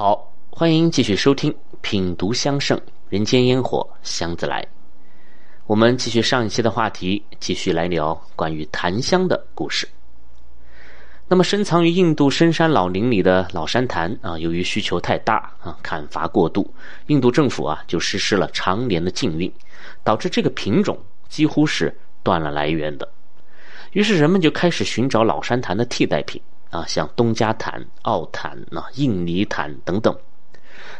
好，欢迎继续收听《品读香盛人间烟火香自来》。我们继续上一期的话题，继续来聊关于檀香的故事。那么，深藏于印度深山老林里的老山檀啊，由于需求太大啊，砍伐过度，印度政府啊就实施了常年的禁运，导致这个品种几乎是断了来源的。于是，人们就开始寻找老山檀的替代品。啊，像东加檀、奥檀、啊印尼檀等等，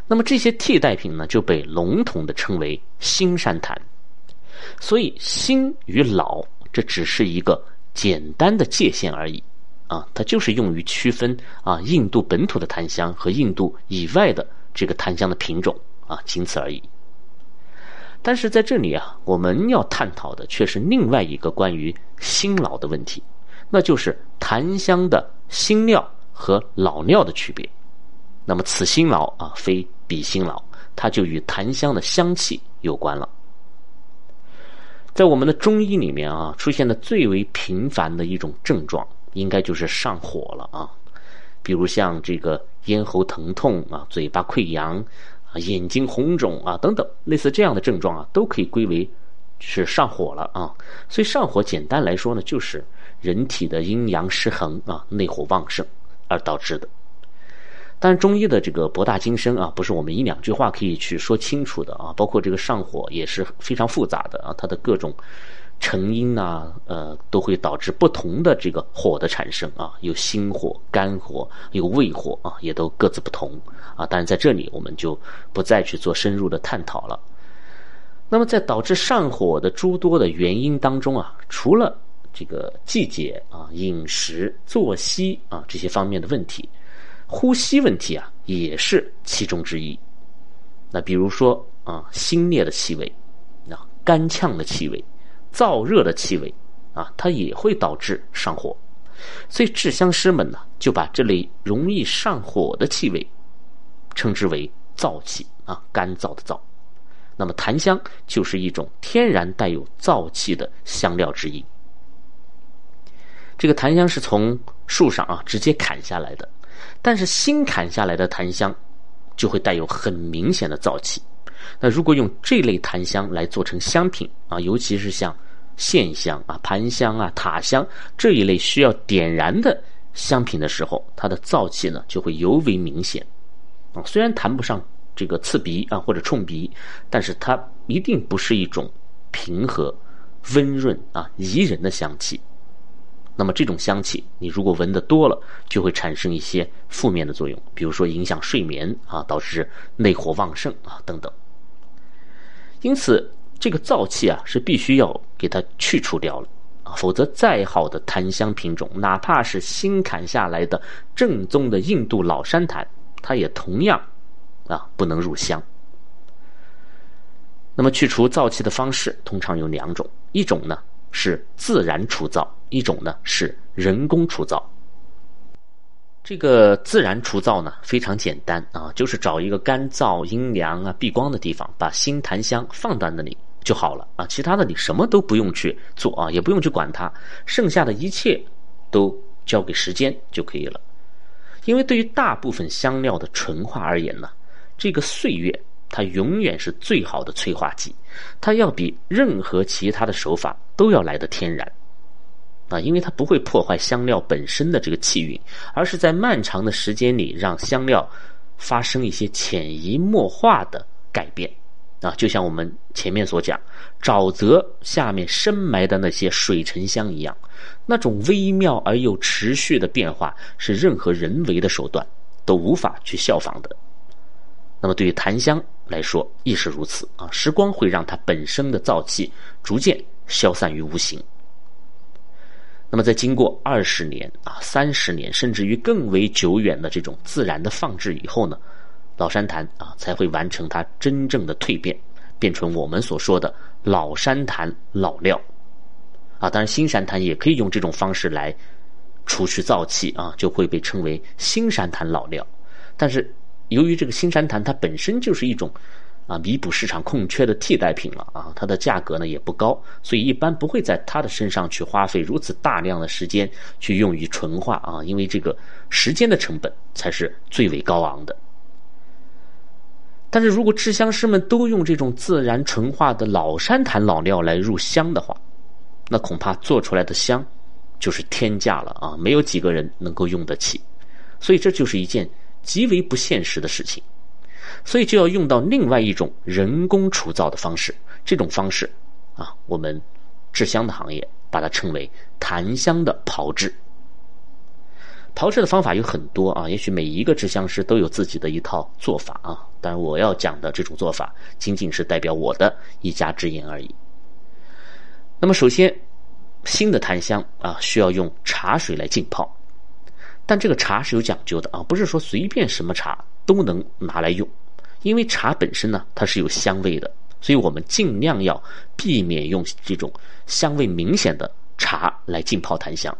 那么这些替代品呢，就被笼统的称为新山檀。所以，新与老，这只是一个简单的界限而已。啊，它就是用于区分啊印度本土的檀香和印度以外的这个檀香的品种啊，仅此而已。但是在这里啊，我们要探讨的却是另外一个关于新老的问题。那就是檀香的新料和老料的区别。那么此新老啊，非彼新老，它就与檀香的香气有关了。在我们的中医里面啊，出现的最为频繁的一种症状，应该就是上火了啊。比如像这个咽喉疼痛啊、嘴巴溃疡啊、眼睛红肿啊等等，类似这样的症状啊，都可以归为是上火了啊。所以上火简单来说呢，就是。人体的阴阳失衡啊，内火旺盛而导致的。但是中医的这个博大精深啊，不是我们一两句话可以去说清楚的啊。包括这个上火也是非常复杂的啊，它的各种成因呐，呃，都会导致不同的这个火的产生啊。有心火、肝火，有胃火啊，也都各自不同啊。但是在这里我们就不再去做深入的探讨了。那么在导致上火的诸多的原因当中啊，除了这个季节啊、饮食、作息啊这些方面的问题，呼吸问题啊也是其中之一。那比如说啊，心烈的气味，啊，干呛的气味，燥热的气味啊，它也会导致上火。所以制香师们呢，就把这类容易上火的气味称之为燥气啊，干燥的燥。那么檀香就是一种天然带有燥气的香料之一。这个檀香是从树上啊直接砍下来的，但是新砍下来的檀香就会带有很明显的燥气。那如果用这类檀香来做成香品啊，尤其是像线香啊、盘香啊、塔香这一类需要点燃的香品的时候，它的燥气呢就会尤为明显啊。虽然谈不上这个刺鼻啊或者冲鼻，但是它一定不是一种平和、温润啊宜人的香气。那么这种香气，你如果闻得多了，就会产生一些负面的作用，比如说影响睡眠啊，导致内火旺盛啊等等。因此，这个燥气啊是必须要给它去除掉了啊，否则再好的檀香品种，哪怕是新砍下来的正宗的印度老山檀，它也同样啊不能入香。那么去除燥气的方式通常有两种，一种呢。是自然除燥，一种呢是人工除燥。这个自然除燥呢非常简单啊，就是找一个干燥、阴凉啊、避光的地方，把新檀香放到那里就好了啊。其他的你什么都不用去做啊，也不用去管它，剩下的一切都交给时间就可以了。因为对于大部分香料的纯化而言呢，这个岁月。它永远是最好的催化剂，它要比任何其他的手法都要来的天然，啊，因为它不会破坏香料本身的这个气韵，而是在漫长的时间里让香料发生一些潜移默化的改变，啊，就像我们前面所讲，沼泽下面深埋的那些水沉香一样，那种微妙而又持续的变化，是任何人为的手段都无法去效仿的。那么对于檀香来说亦是如此啊，时光会让它本身的燥气逐渐消散于无形。那么在经过二十年啊、三十年，甚至于更为久远的这种自然的放置以后呢，老山檀啊才会完成它真正的蜕变，变成我们所说的老山檀老料。啊，当然新山檀也可以用这种方式来除去燥气啊，就会被称为新山檀老料。但是。由于这个新山檀它本身就是一种啊弥补市场空缺的替代品了啊，它的价格呢也不高，所以一般不会在它的身上去花费如此大量的时间去用于纯化啊，因为这个时间的成本才是最为高昂的。但是如果制香师们都用这种自然纯化的老山檀老料来入香的话，那恐怕做出来的香就是天价了啊！没有几个人能够用得起，所以这就是一件极为不现实的事情。所以就要用到另外一种人工除噪的方式，这种方式啊，我们制香的行业把它称为檀香的炮制。炮制的方法有很多啊，也许每一个制香师都有自己的一套做法啊。但我要讲的这种做法，仅仅是代表我的一家之言而已。那么，首先，新的檀香啊，需要用茶水来浸泡，但这个茶是有讲究的啊，不是说随便什么茶都能拿来用，因为茶本身呢，它是有香味的，所以我们尽量要避免用这种香味明显的茶来浸泡檀香。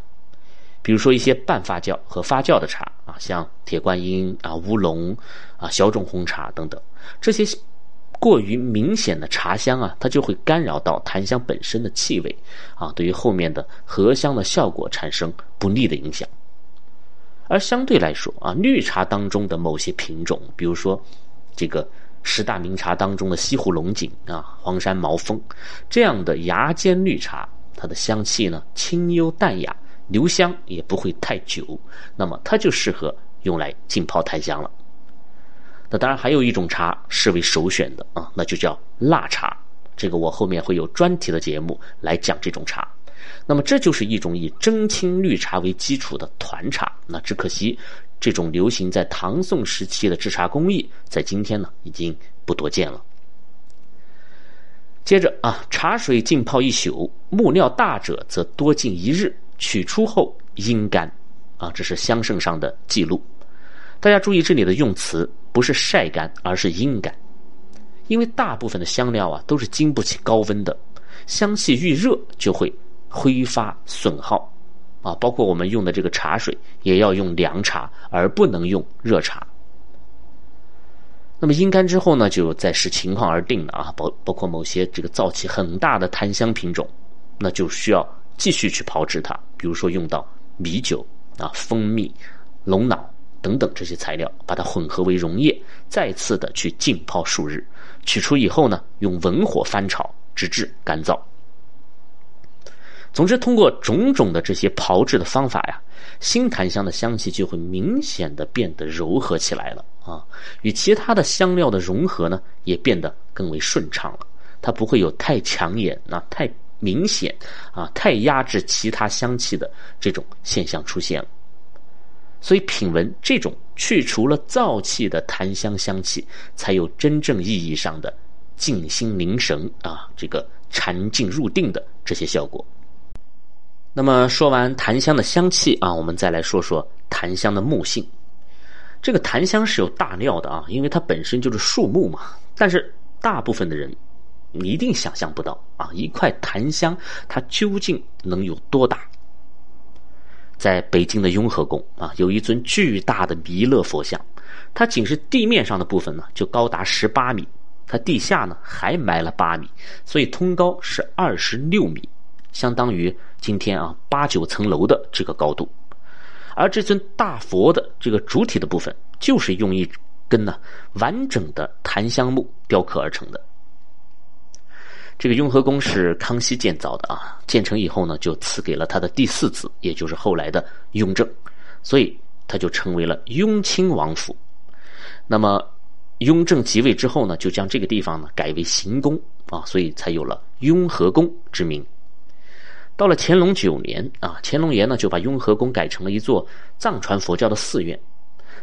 比如说一些半发酵和发酵的茶啊，像铁观音啊、乌龙啊、小种红茶等等，这些过于明显的茶香啊，它就会干扰到檀香本身的气味啊，对于后面的合香的效果产生不利的影响。而相对来说啊，绿茶当中的某些品种，比如说这个十大名茶当中的西湖龙井啊、黄山毛峰这样的芽尖绿茶，它的香气呢清幽淡雅。留香也不会太久，那么它就适合用来浸泡檀香了。那当然还有一种茶是为首选的啊，那就叫腊茶。这个我后面会有专题的节目来讲这种茶。那么这就是一种以蒸青绿茶为基础的团茶。那只可惜，这种流行在唐宋时期的制茶工艺，在今天呢已经不多见了。接着啊，茶水浸泡一宿，木料大者则多浸一日。取出后阴干，啊，这是香圣上的记录。大家注意这里的用词不是晒干，而是阴干，因为大部分的香料啊都是经不起高温的，香气遇热就会挥发损耗，啊，包括我们用的这个茶水也要用凉茶，而不能用热茶。那么阴干之后呢，就再视情况而定了啊，包包括某些这个燥气很大的檀香品种，那就需要。继续去炮制它，比如说用到米酒啊、蜂蜜、龙脑等等这些材料，把它混合为溶液，再次的去浸泡数日，取出以后呢，用文火翻炒，直至干燥。总之，通过种种的这些炮制的方法呀，新檀香的香气就会明显的变得柔和起来了啊，与其他的香料的融合呢，也变得更为顺畅了，它不会有太抢眼啊太。明显啊，太压制其他香气的这种现象出现了，所以品闻这种去除了燥气的檀香香气，才有真正意义上的静心凝神啊，这个禅静入定的这些效果。那么说完檀香的香气啊，我们再来说说檀香的木性。这个檀香是有大料的啊，因为它本身就是树木嘛，但是大部分的人。你一定想象不到啊！一块檀香，它究竟能有多大？在北京的雍和宫啊，有一尊巨大的弥勒佛像，它仅是地面上的部分呢，就高达十八米，它地下呢还埋了八米，所以通高是二十六米，相当于今天啊八九层楼的这个高度。而这尊大佛的这个主体的部分，就是用一根呢完整的檀香木雕刻而成的。这个雍和宫是康熙建造的啊，建成以后呢，就赐给了他的第四子，也就是后来的雍正，所以他就成为了雍亲王府。那么，雍正即位之后呢，就将这个地方呢改为行宫啊，所以才有了雍和宫之名。到了乾隆九年啊，乾隆爷呢就把雍和宫改成了一座藏传佛教的寺院，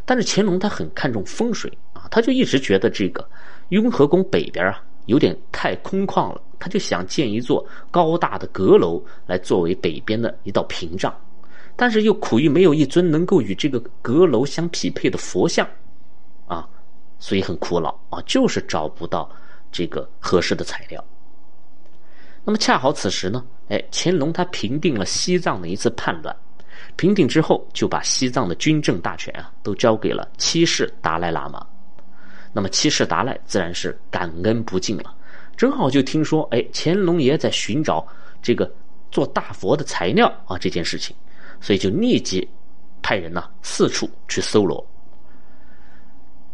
但是乾隆他很看重风水啊，他就一直觉得这个雍和宫北边啊。有点太空旷了，他就想建一座高大的阁楼来作为北边的一道屏障，但是又苦于没有一尊能够与这个阁楼相匹配的佛像，啊，所以很苦恼啊，就是找不到这个合适的材料。那么恰好此时呢，哎，乾隆他平定了西藏的一次叛乱，平定之后就把西藏的军政大权啊都交给了七世达赖喇嘛。那么七世达赖自然是感恩不尽了，正好就听说，哎，乾隆爷在寻找这个做大佛的材料啊，这件事情，所以就立即派人呢四处去搜罗。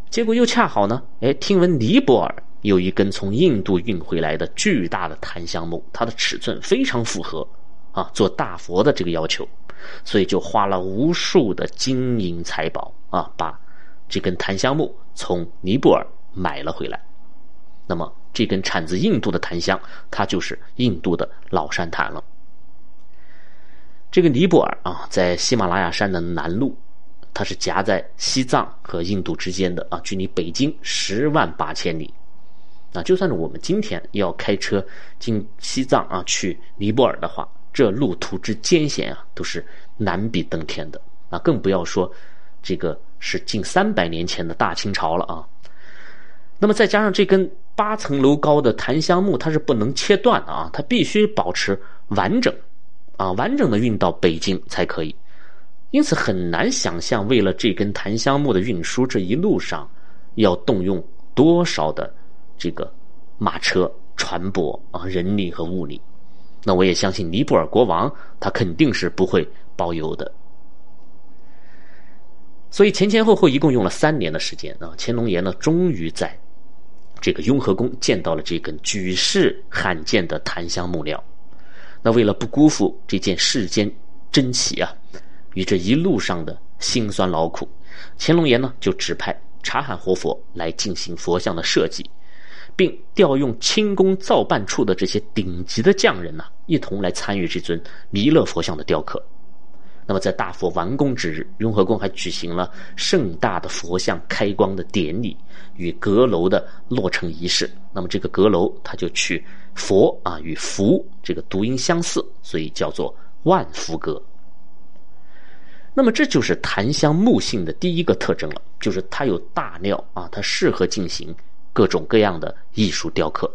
结果又恰好呢，哎，听闻尼泊尔有一根从印度运回来的巨大的檀香木，它的尺寸非常符合啊做大佛的这个要求，所以就花了无数的金银财宝啊，把这根檀香木从尼泊尔买了回来。那么这根产自印度的檀香，它就是印度的老山檀了。这个尼泊尔啊，在喜马拉雅山的南麓，它是夹在西藏和印度之间的啊，距离北京十万八千里。啊，就算是我们今天要开车进西藏啊，去尼泊尔的话，这路途之艰险啊，都是难比登天的啊，更不要说这个是近三百年前的大清朝了啊。那么再加上这根八层楼高的檀香木，它是不能切断的啊，它必须保持完整。啊，完整的运到北京才可以，因此很难想象，为了这根檀香木的运输，这一路上要动用多少的这个马车、船舶啊、人力和物力。那我也相信尼泊尔国王他肯定是不会包邮的。所以前前后后一共用了三年的时间啊，乾隆爷呢终于在这个雍和宫见到了这根举世罕见的檀香木料。那为了不辜负这件世间珍奇啊，与这一路上的辛酸劳苦，乾隆爷呢就指派察罕活佛来进行佛像的设计，并调用清宫造办处的这些顶级的匠人呐，一同来参与这尊弥勒佛像的雕刻。那么在大佛完工之日，雍和宫还举行了盛大的佛像开光的典礼与阁楼的落成仪式。那么这个阁楼，它就取。佛啊，与福这个读音相似，所以叫做万福阁。那么这就是檀香木性的第一个特征了，就是它有大料啊，它适合进行各种各样的艺术雕刻。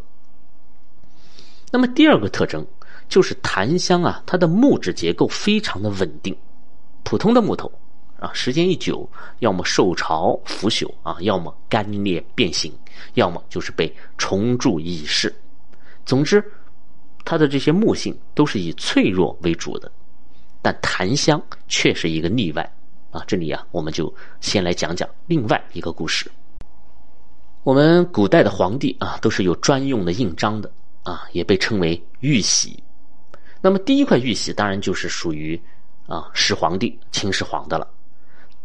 那么第二个特征就是檀香啊，它的木质结构非常的稳定。普通的木头啊，时间一久，要么受潮腐朽啊，要么干裂变形，要么就是被虫蛀蚁噬。总之，它的这些木性都是以脆弱为主的，但檀香却是一个例外啊！这里啊，我们就先来讲讲另外一个故事。我们古代的皇帝啊，都是有专用的印章的啊，也被称为玉玺。那么第一块玉玺当然就是属于啊始皇帝秦始皇的了。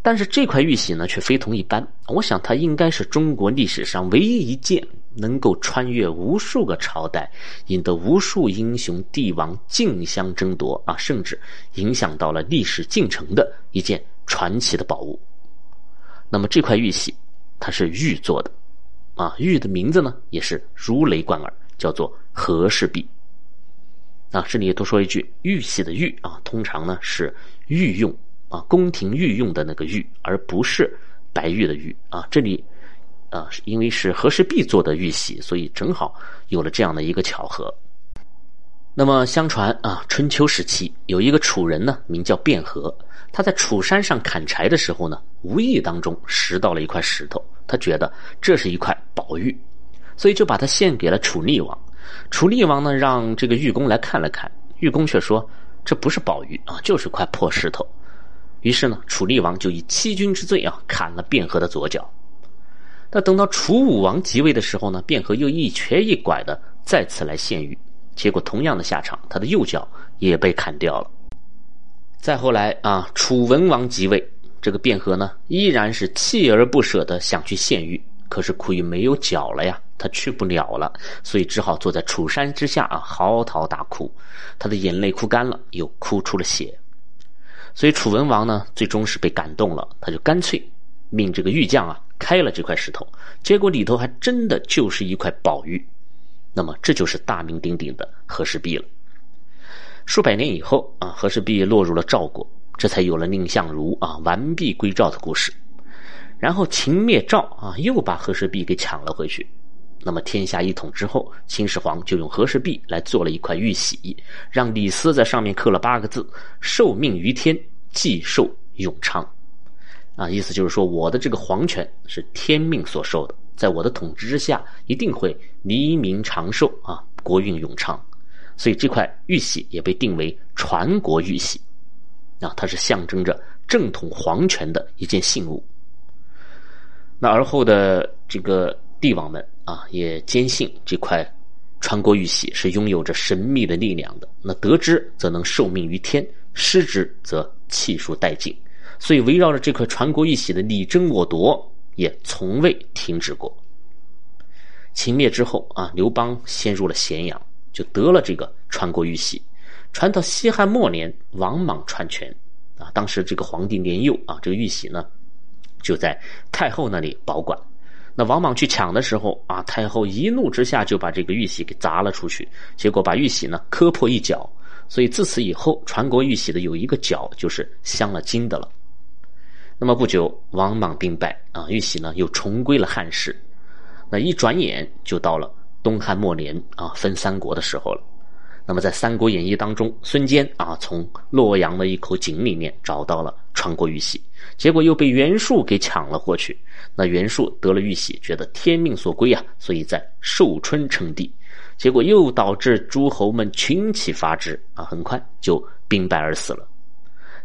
但是这块玉玺呢，却非同一般。我想，它应该是中国历史上唯一一件能够穿越无数个朝代，引得无数英雄帝王竞相争夺啊，甚至影响到了历史进程的一件传奇的宝物。那么这块玉玺，它是玉做的，啊，玉的名字呢也是如雷贯耳，叫做和氏璧。啊，这里多说一句，玉玺的玉啊，通常呢是御用。啊，宫廷御用的那个玉，而不是白玉的玉啊。这里，啊，因为是和氏璧做的玉玺，所以正好有了这样的一个巧合。那么，相传啊，春秋时期有一个楚人呢，名叫卞和，他在楚山上砍柴的时候呢，无意当中拾到了一块石头，他觉得这是一块宝玉，所以就把它献给了楚厉王。楚厉王呢，让这个玉工来看了看，玉工却说这不是宝玉啊，就是块破石头。于是呢，楚厉王就以欺君之罪啊，砍了卞和的左脚。那等到楚武王即位的时候呢，卞和又一瘸一拐的再次来献玉，结果同样的下场，他的右脚也被砍掉了。再后来啊，楚文王即位，这个卞和呢，依然是锲而不舍的想去献玉，可是苦于没有脚了呀，他去不了了，所以只好坐在楚山之下啊，嚎啕大哭，他的眼泪哭干了，又哭出了血。所以楚文王呢，最终是被感动了，他就干脆命这个玉匠啊开了这块石头，结果里头还真的就是一块宝玉。那么这就是大名鼎鼎的和氏璧了。数百年以后啊，和氏璧落入了赵国，这才有了蔺相如啊完璧归赵的故事。然后秦灭赵啊，又把和氏璧给抢了回去。那么天下一统之后，秦始皇就用和氏璧来做了一块玉玺，让李斯在上面刻了八个字：“受命于天，既寿永昌。”啊，意思就是说我的这个皇权是天命所受的，在我的统治之下，一定会黎民长寿啊，国运永昌。所以这块玉玺也被定为传国玉玺，啊，它是象征着正统皇权的一件信物。那而后的这个帝王们啊，也坚信这块传国玉玺是拥有着神秘的力量的。那得之则能受命于天，失之则气数殆尽。所以围绕着这块传国玉玺的你争我夺，也从未停止过。秦灭之后啊，刘邦先入了咸阳，就得了这个传国玉玺。传到西汉末年，王莽篡权啊，当时这个皇帝年幼啊，这个玉玺呢。就在太后那里保管，那王莽去抢的时候啊，太后一怒之下就把这个玉玺给砸了出去，结果把玉玺呢磕破一角，所以自此以后，传国玉玺的有一个角就是镶了金的了。那么不久，王莽兵败啊，玉玺呢又重归了汉室。那一转眼就到了东汉末年啊，分三国的时候了。那么在《三国演义》当中，孙坚啊从洛阳的一口井里面找到了传国玉玺，结果又被袁术给抢了过去。那袁术得了玉玺，觉得天命所归啊，所以在寿春称帝，结果又导致诸侯们群起伐之啊，很快就兵败而死了。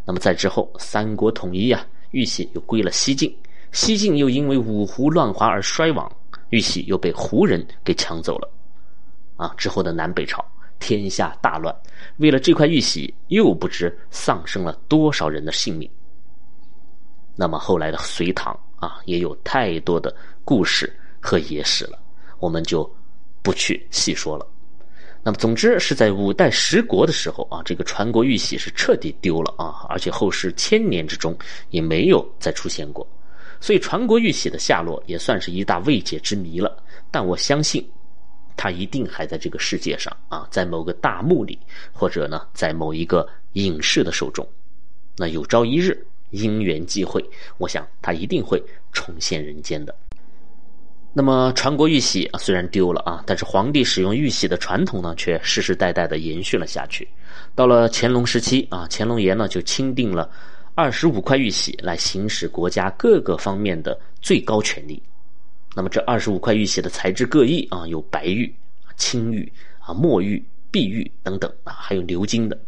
那么在之后，三国统一啊，玉玺又归了西晋，西晋又因为五胡乱华而衰亡，玉玺又被胡人给抢走了。啊，之后的南北朝。天下大乱，为了这块玉玺，又不知丧生了多少人的性命。那么后来的隋唐啊，也有太多的故事和野史了，我们就不去细说了。那么总之是在五代十国的时候啊，这个传国玉玺是彻底丢了啊，而且后世千年之中也没有再出现过，所以传国玉玺的下落也算是一大未解之谜了。但我相信。他一定还在这个世界上啊，在某个大墓里，或者呢，在某一个隐士的手中。那有朝一日因缘际会，我想他一定会重现人间的。那么传国玉玺虽然丢了啊，但是皇帝使用玉玺的传统呢，却世世代代的延续了下去。到了乾隆时期啊，乾隆爷呢就钦定了二十五块玉玺来行使国家各个方面的最高权力。那么这二十五块玉玺的材质各异啊，有白玉、青玉啊、墨玉、碧玉等等啊，还有鎏金的。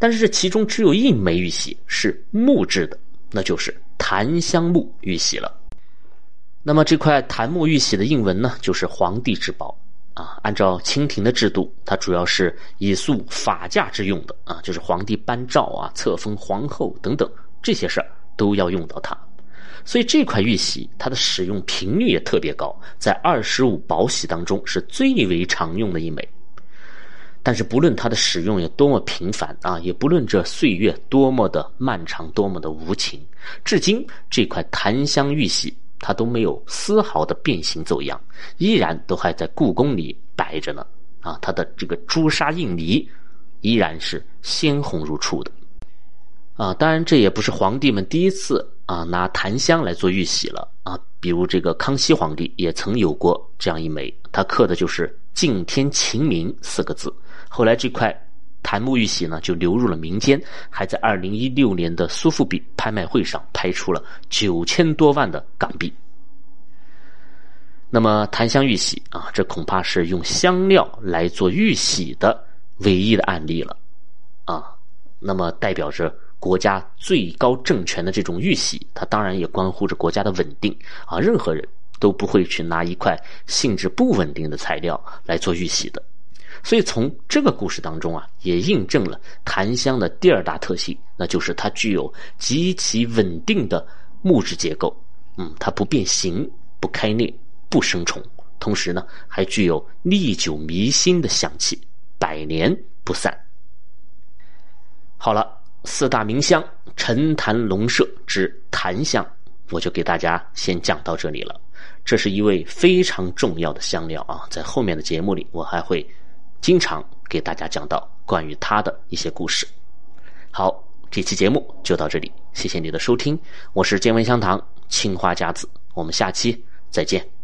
但是这其中只有一枚玉玺是木质的，那就是檀香木玉玺了。那么这块檀木玉玺的印文呢，就是皇帝之宝啊。按照清廷的制度，它主要是以肃法驾之用的啊，就是皇帝颁诏啊、册封皇后等等这些事儿都要用到它。所以这块玉玺，它的使用频率也特别高，在二十五宝玺当中是最为常用的一枚。但是不论它的使用有多么频繁啊，也不论这岁月多么的漫长、多么的无情，至今这块檀香玉玺它都没有丝毫的变形走样，依然都还在故宫里摆着呢。啊，它的这个朱砂印泥依然是鲜红如初的。啊，当然这也不是皇帝们第一次。啊，拿檀香来做玉玺了啊！比如这个康熙皇帝也曾有过这样一枚，他刻的就是“敬天勤民”四个字。后来这块檀木玉玺呢，就流入了民间，还在二零一六年的苏富比拍卖会上拍出了九千多万的港币。那么檀香玉玺啊，这恐怕是用香料来做玉玺的唯一的案例了啊！那么代表着。国家最高政权的这种玉玺，它当然也关乎着国家的稳定啊！任何人都不会去拿一块性质不稳定的材料来做玉玺的。所以从这个故事当中啊，也印证了檀香的第二大特性，那就是它具有极其稳定的木质结构。嗯，它不变形、不开裂、不生虫，同时呢，还具有历久弥新的香气，百年不散。好了。四大名香陈坛龙麝之檀香，我就给大家先讲到这里了。这是一味非常重要的香料啊，在后面的节目里，我还会经常给大家讲到关于他的一些故事。好，这期节目就到这里，谢谢你的收听，我是见闻香堂青花家子，我们下期再见。